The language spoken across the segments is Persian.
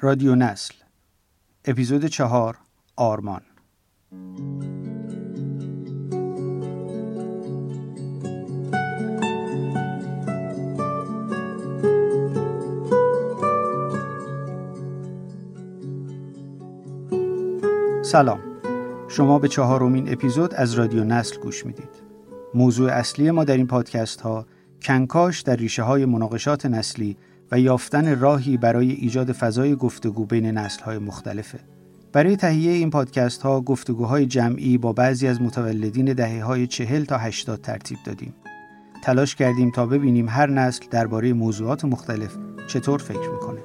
رادیو نسل اپیزود چهار آرمان. سلام. شما به چهارمین اپیزود از رادیو نسل گوش می‌دید. موضوع اصلی ما در این پادکست ها کنکاش در ریشه های مناقشات نسلی و یافتن راهی برای ایجاد فضای گفتگو بین نسل های مختلفه. برای تهیه این پادکست ها گفتگوهای جمعی با بعضی از متولدین دهه های چهل تا 80 ترتیب دادیم. تلاش کردیم تا ببینیم هر نسل درباره موضوعات مختلف چطور فکر می‌کنه.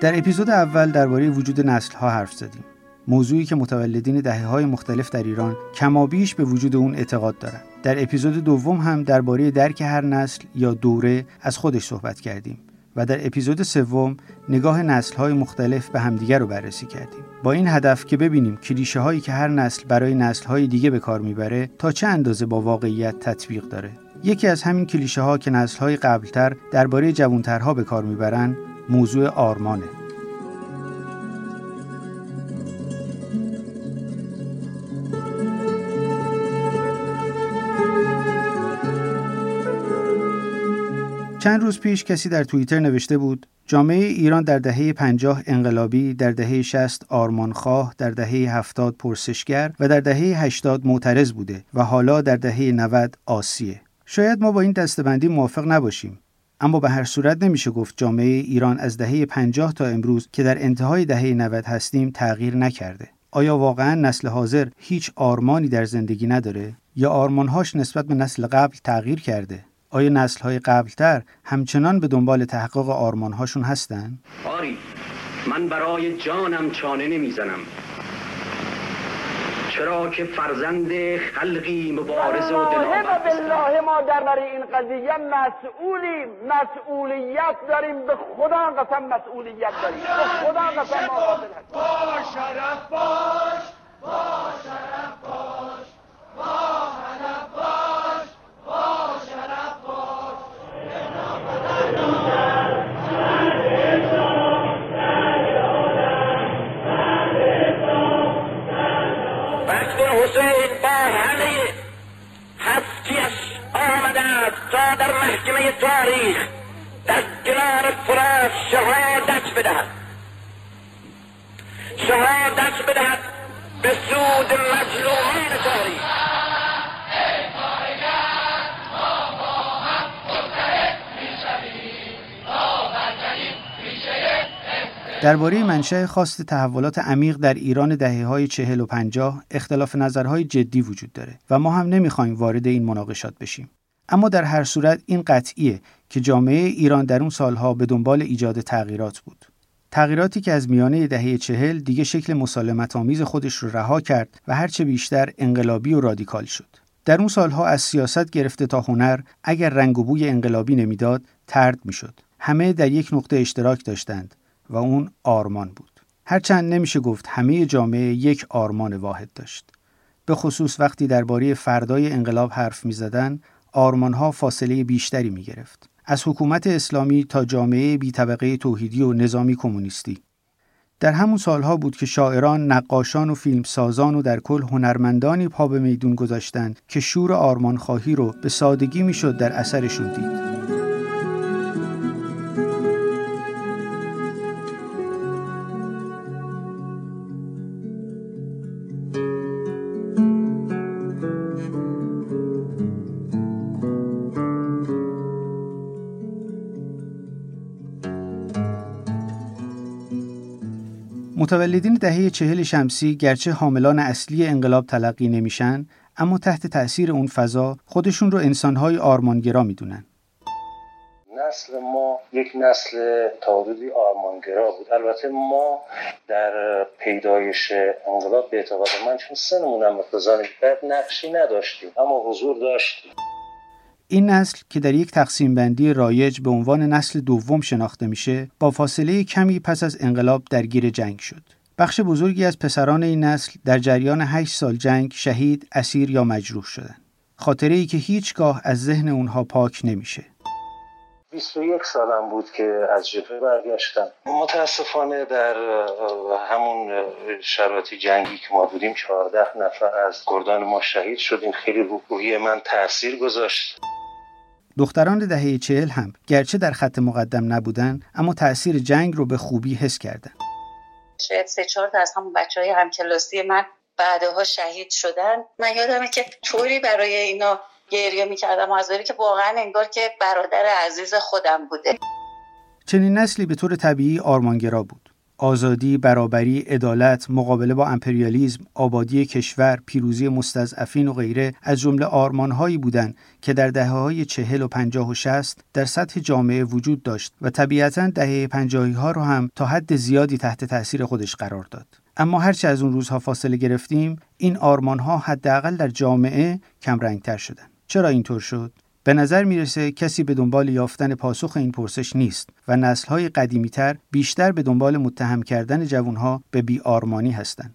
در اپیزود اول درباره وجود نسل ها حرف زدیم. موضوعی که متولدین دهه های مختلف در ایران کمابیش به وجود اون اعتقاد دارند. در اپیزود دوم هم درباره درک هر نسل یا دوره از خودش صحبت کردیم و در اپیزود سوم نگاه نسل های مختلف به همدیگر رو بررسی کردیم. با این هدف که ببینیم کلیشه هایی که هر نسل برای نسل های دیگه به کار می‌بره تا چه اندازه با واقعیت تطبیق داره. یکی از همین کلیشه ها که نسل های قبلتر درباره جوانترها به کار می‌برن موضوع آرمانه چند روز پیش کسی در توییتر نوشته بود جامعه ایران در دهه 50 انقلابی، در دهه 60 آرمانخواه، در دهه 70 پرسشگر و در دهه 80 معترض بوده و حالا در دهه 90 آسیه. شاید ما با این دستبندی موافق نباشیم اما به هر صورت نمیشه گفت جامعه ایران از دهه 50 تا امروز که در انتهای دهه 90 هستیم تغییر نکرده. آیا واقعا نسل حاضر هیچ آرمانی در زندگی نداره یا آرمانهاش نسبت به نسل قبل تغییر کرده؟ آیا نسل های قبلتر همچنان به دنبال تحقق آرمانهاشون هستن؟ آری من برای جانم چانه نمی‌زنم. چرا که فرزند خلقی مبارز و دلاور بالله ما در این قضیه مسئولیم. مسئولیت داریم. به خدا قسم مسئولیت داریم. به خدا قسم ما با شرف باش با شرف باش با هدف باش. با همه هفتیش آمده است تا در محکمه تاریخ در کنار فرات شهادت بدهد شهادت بدهد به سود مظلومان تاریخ درباره منشأ خواست تحولات عمیق در ایران دهه های چهل و پنجاه اختلاف نظرهای جدی وجود داره و ما هم نمی‌خوایم وارد این مناقشات بشیم. اما در هر صورت این قطعیه که جامعه ایران در اون سالها به دنبال ایجاد تغییرات بود. تغییراتی که از میانه دهه چهل دیگه شکل مسالمت آمیز خودش رو رها کرد و هرچه بیشتر انقلابی و رادیکال شد. در اون سالها از سیاست گرفته تا هنر اگر رنگ و بوی انقلابی نمی‌داد ترد می‌شد. همه در یک نقطه اشتراک داشتند و اون آرمان بود. هرچند نمیشه گفت همه جامعه یک آرمان واحد داشت. به خصوص وقتی درباره فردای انقلاب حرف می زدن، آرمانها فاصله بیشتری می گرفت. از حکومت اسلامی تا جامعه بی طبقه توحیدی و نظامی کمونیستی. در همون سالها بود که شاعران، نقاشان و فیلمسازان و در کل هنرمندانی پا به میدون گذاشتند که شور آرمانخواهی رو به سادگی می‌شد در اثرشون دید. متولدین دهه چهل شمسی گرچه حاملان اصلی انقلاب تلقی نمیشن اما تحت تاثیر اون فضا خودشون رو انسانهای آرمانگرا می‌دونن. نسل ما یک نسل تاریدی آرمانگرا بود. البته ما در پیدایش انقلاب به اعتقاد من چون سنمون هم بد نقشی نداشتیم اما حضور داشتیم. این نسل که در یک تقسیم بندی رایج به عنوان نسل دوم شناخته میشه با فاصله کمی پس از انقلاب درگیر جنگ شد بخش بزرگی از پسران این نسل در جریان 8 سال جنگ شهید، اسیر یا مجروح شدند. خاطره ای که هیچگاه از ذهن اونها پاک نمیشه. 21 سالم بود که از جبهه برگشتم متاسفانه در همون شرایط جنگی که ما بودیم 14 نفر از گردان ما شهید شدیم خیلی روحی من تاثیر گذاشت دختران دهه چهل هم گرچه در خط مقدم نبودن اما تاثیر جنگ رو به خوبی حس کردن شاید سه چهار تا از همون بچه های همکلاسی من بعدها شهید شدن. من یادمه که طوری برای اینا گریه می‌کردم از که واقعا انگار که برادر عزیز خودم بوده. چنین نسلی به طور طبیعی آرمانگرا بود. آزادی، برابری، عدالت، مقابله با امپریالیزم، آبادی کشور، پیروزی مستضعفین و غیره از جمله آرمانهایی بودند که در دهه های چهل و پنجاه و شست در سطح جامعه وجود داشت و طبیعتا دهه پنجاهی ها رو هم تا حد زیادی تحت تاثیر خودش قرار داد. اما هرچه از اون روزها فاصله گرفتیم این آرمانها حداقل در جامعه کمرنگتر شدند. چرا اینطور شد؟ به نظر می‌رسه کسی به دنبال یافتن پاسخ این پرسش نیست و نسلهای قدیمیتر بیشتر به دنبال متهم کردن جوانها به بیآرمانی هستند.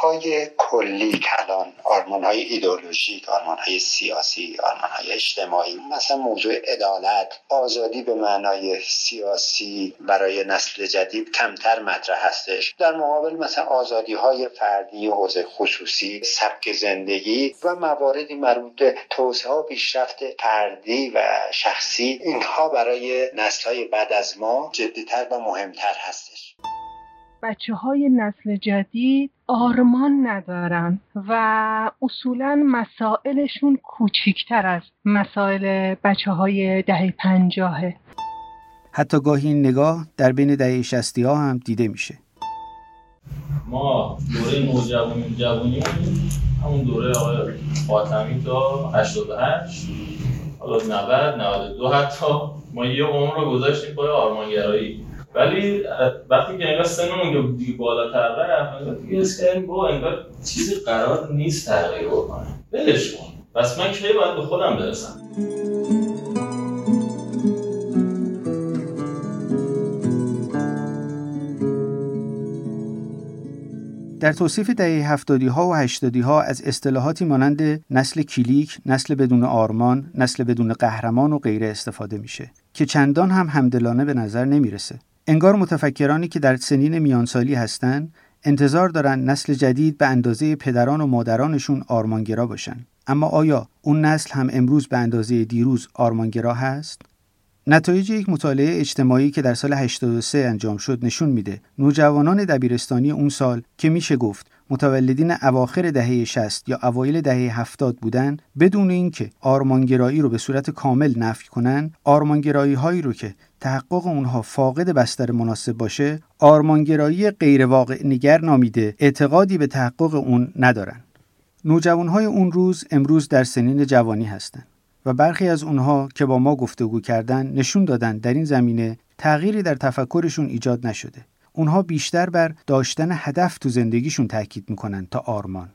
های کلی کلان آرمان های ایدولوژیک آرمان های سیاسی آرمان های اجتماعی مثلا موضوع عدالت آزادی به معنای سیاسی برای نسل جدید کمتر مطرح هستش. در مقابل مثلا آزادی های فردی حوزه خصوصی سبک زندگی و مواردی مربوط به توسعه و پیشرفت فردی و شخصی اینها برای نسل های بعد از ما جدیتر و مهمتر هستش. بچه های نسل جدید آرمان ندارن و اصولا مسائلشون کوچیکتر از مسائل بچه های دهه پنجاهه. حتی گاهی این نگاه در بین دهه شستی ها هم دیده میشه. ما دوره نوجوانی جوانی همون دوره آقای فاطمی تا 88 حالا 90 92 حتی ما یه عمر رو گذاشتیم پای آرمانگرایی. ولی وقتی که انگار سنمون دیگه بالاتر رفت دیگه اس کردیم با انگار چیزی قرار نیست تغییر بکنه. ولش کن. پس من کی باید به خودم برسم؟ در توصیف دهه هفتادی ها و هشتادی ها از اصطلاحاتی مانند نسل کلیک، نسل بدون آرمان، نسل بدون قهرمان و غیره استفاده میشه که چندان هم همدلانه به نظر نمی‌رسه. انگار متفکرانی که در سنین میانسالی هستند انتظار دارن نسل جدید به اندازه پدران و مادرانشون آرمانگرا باشن. اما آیا اون نسل هم امروز به اندازه دیروز آرمانگرا هست؟ نتایج یک مطالعه اجتماعی که در سال 83 انجام شد نشون میده. نوجوانان دبیرستانی اون سال که میشه گفت متولدین اواخر دهه 60 یا اوایل دهه 70 بودن بدون اینکه آرمانگرایی رو به صورت کامل نفی کنن آرمانگرایی هایی رو که تحقق اونها فاقد بستر مناسب باشه آرمانگرایی غیر واقع نگر نامیده اعتقادی به تحقق اون ندارن. نوجوانهای اون روز امروز در سنین جوانی هستند و برخی از اونها که با ما گفتگو کردن نشون دادن در این زمینه تغییری در تفکرشون ایجاد نشده. اونها بیشتر بر داشتن هدف تو زندگیشون تاکید می‌کنن تا آرمان.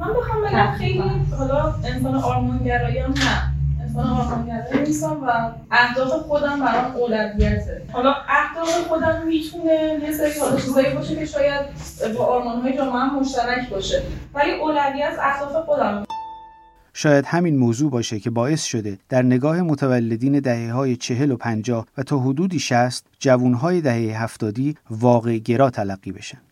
من بخوام بگم خیلی حالا انسان آرمانگرایی نه. انسان آرمانگرایی نیستم و اهداف خودم برام اولویته. حالا اهداف خودم می‌تونه یه سری حالا باشه که شاید با آرمانهای جامعه مشترک باشه. ولی اولویت اهداف خودم. شاید همین موضوع باشه که باعث شده در نگاه متولدین دهه های چهل و پنجاه و تا حدودی شست جوانهای دهه هفتادی واقع گرا تلقی بشن.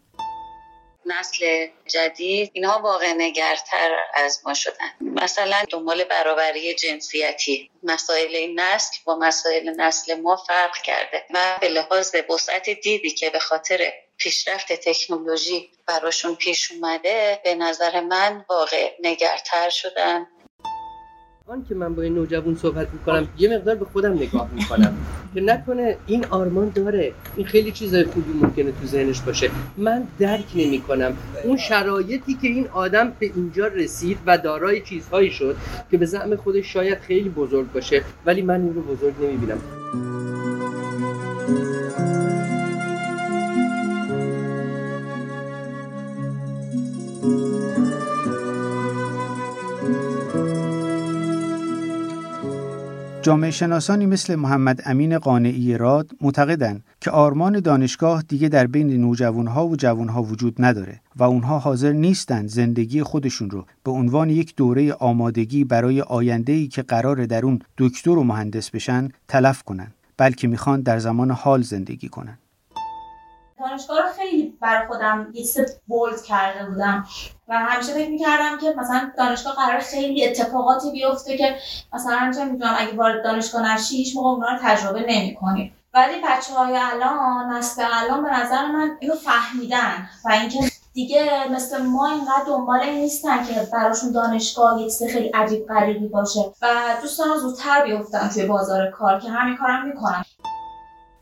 نسل جدید اینها واقع نگرتر از ما شدن. مثلا دنبال برابری جنسیتی. مسائل این نسل با مسائل نسل ما فرق کرده و به لحاظ وسعت دیدی که به خاطر پیشرفت تکنولوژی براشون پیش اومده به نظر من واقع نگرتر شدن. آن که من با این نوجوان صحبت می‌کنم یه مقدار به خودم نگاه می‌کنم که نکنه این آرمان داره. این خیلی چیزای خوبی ممکنه تو ذهنش باشه. من درک نمی‌کنم. اون شرایطی که این آدم به اینجا رسید و دارای چیزهایی شد که به زعم خودش شاید خیلی بزرگ باشه ولی من این رو بزرگ نمی‌بینم. جامعه شناسانی مثل محمد امین قانعی راد معتقدند که آرمان دانشگاه دیگه در بین نوجوانها و جوانها وجود نداره و اونها حاضر نیستند زندگی خودشون رو به عنوان یک دوره آمادگی برای آینده‌ای که قرار در اون دکتر و مهندس بشن تلف کنن بلکه می‌خوان در زمان حال زندگی کنن. دانشگاه رو خیلی برای خودم یه بولد کرده بودم. و همیشه فکر می‌کردم که مثلا دانشگاه قرار خیلی اتفاقاتی بیفته که مثلا چه می‌دونم اگه وارد دانشگاه نشی هیچ موقع اونا رو تجربه نمی‌کنی. ولی بچه های الان نسل الان به نظر من اینو فهمیدن و اینکه دیگه مثل ما اینقدر دنبال این نیستن که براشون دانشگاه یه چیز خیلی عجیب غریبی باشه. و دوستان زودتر بیفتن توی بازار کار که همین کارم می‌کنن.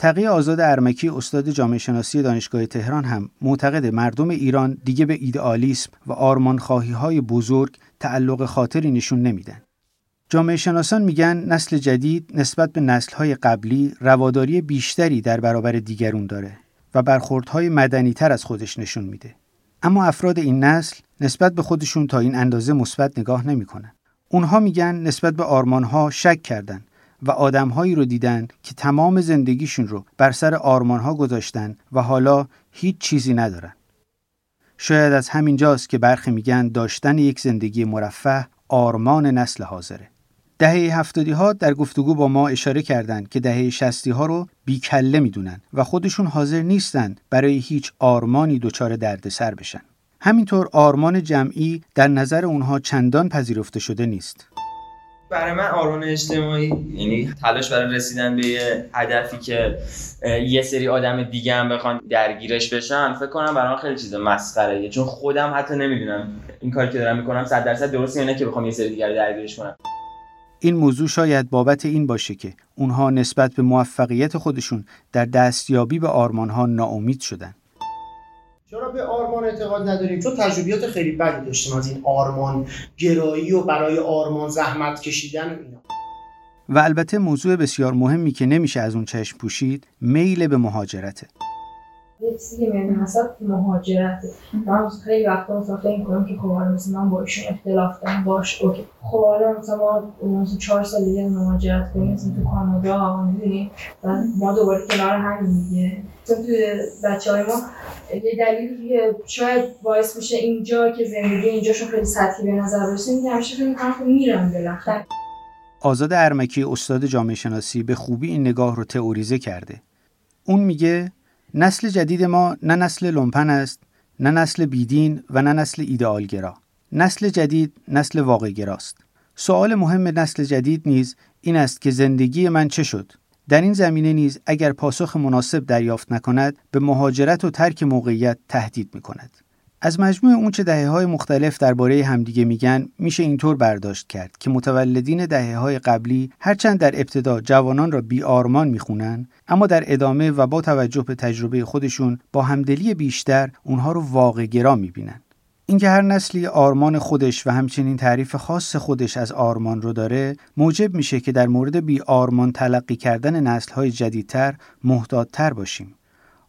تقی آزاد ارمکی استاد جامعه شناسی دانشگاه تهران هم معتقد مردم ایران دیگه به ایدئالیسم و آرمانخواهی های بزرگ تعلق خاطری نشون نمیدن. جامعه شناسان میگن نسل جدید نسبت به نسل های قبلی رواداری بیشتری در برابر دیگرون داره و برخوردهای مدنی تر از خودش نشون میده. اما افراد این نسل نسبت به خودشون تا این اندازه مثبت نگاه نمی‌کنن. اونها میگن نسبت به آرمانها شک کردن و آدمهایی رو دیدن که تمام زندگیشون رو بر سر آرمانها گذاشتن و حالا هیچ چیزی ندارن. شاید از همین جاست که برخی میگن داشتن یک زندگی مرفه آرمان نسل حاضره. دهه هفتادی ها در گفتگو با ما اشاره کردند که دهه شستی ها رو بیکله می‌دونن و خودشون حاضر نیستند برای هیچ آرمانی دچار دردسر بشن. همینطور آرمان جمعی در نظر اونها چندان پذیرفته شده نیست. برای من آرمان اجتماعی. یعنی تلاش برای رسیدن به یه هدفی که یه سری آدم دیگه هم بخوان درگیرش بشن فکر کنم برای من خیلی چیز مسخره. چون خودم حتی نمی‌دونم این کاری که دارم می‌کنم 100 درصد درست یا نه که بخوام یه سری دیگر درگیرش کنم. این موضوع شاید بابت این باشه که اونها نسبت به موفقیت خودشون در دستیابی به آرمانها ناامید شدن. چرا به آرمان اعتقاد نداریم. چون تجربیات خیلی بدی داشتیم از این آرمان گرایی و برای آرمان زحمت کشیدن و اینا. و البته موضوع بسیار مهمی که نمیشه از اون چشم پوشید میل به مهاجرته. یه چیزی که می‌بینم مثلا مهاجرت من خیلی وقتا مثلا فکر می‌کنم که خب مثلا من با ایشون اختلاف دارم باش اوکی. خب حالا مثلا ما مثلا چهار سال دیگه مهاجرت کنیم مثلا تو کانادا می‌دونی؟ و ما دوباره کنار هم دیگه مثلا تو بچه های ما یه دلیلی که شاید باعث میشه اینجا که زندگی اینجاشون خیلی سطحی به نظر برسه میگه همیشه فکر می‌کنم خب میرم بالاخره. آزاد ارمکی استاد جامعه شناسی به خوبی این نگاه رو تئوریزه کرده. اون میگه نسل جدید ما نه نسل لومپن است نه نسل بیدین و نه نسل ایدئالگرا. نسل جدید نسل واقعگراست. سوال مهم نسل جدید نیز این است که زندگی من چه شد؟ در این زمینه نیز اگر پاسخ مناسب دریافت نکند به مهاجرت و ترک موقعیت تهدید می کند. از مجموع اون چه دهه های مختلف درباره همدیگه میگن میشه اینطور برداشت کرد که متولدین دهه های قبلی هرچند در ابتدا جوانان را بی آرمان می‌خونن اما در ادامه و با توجه به تجربه خودشون با همدلی بیشتر اونها رو واقع گرا می‌بینن. اینکه هر نسلی آرمان خودش و همچنین تعریف خاص خودش از آرمان رو داره موجب میشه که در مورد بی آرمان تلقی کردن نسلهای جدیدتر محتاطتر باشیم.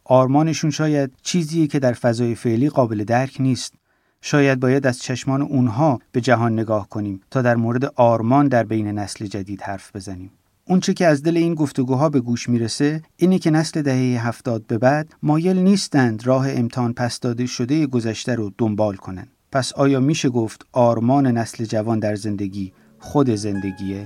آرمانشون شاید چیزیه که در فضای فعلی قابل درک نیست. شاید باید از چشمان اونها به جهان نگاه کنیم تا در مورد آرمان در بین نسل جدید حرف بزنیم. اونچه که از دل این گفتگوها به گوش می‌رسه اینه که نسل دهه هفتاد به بعد مایل نیستند راه امتحان پس داده شده گذشته رو دنبال کنند. پس آیا میشه گفت آرمان نسل جوان در زندگی خود زندگیه؟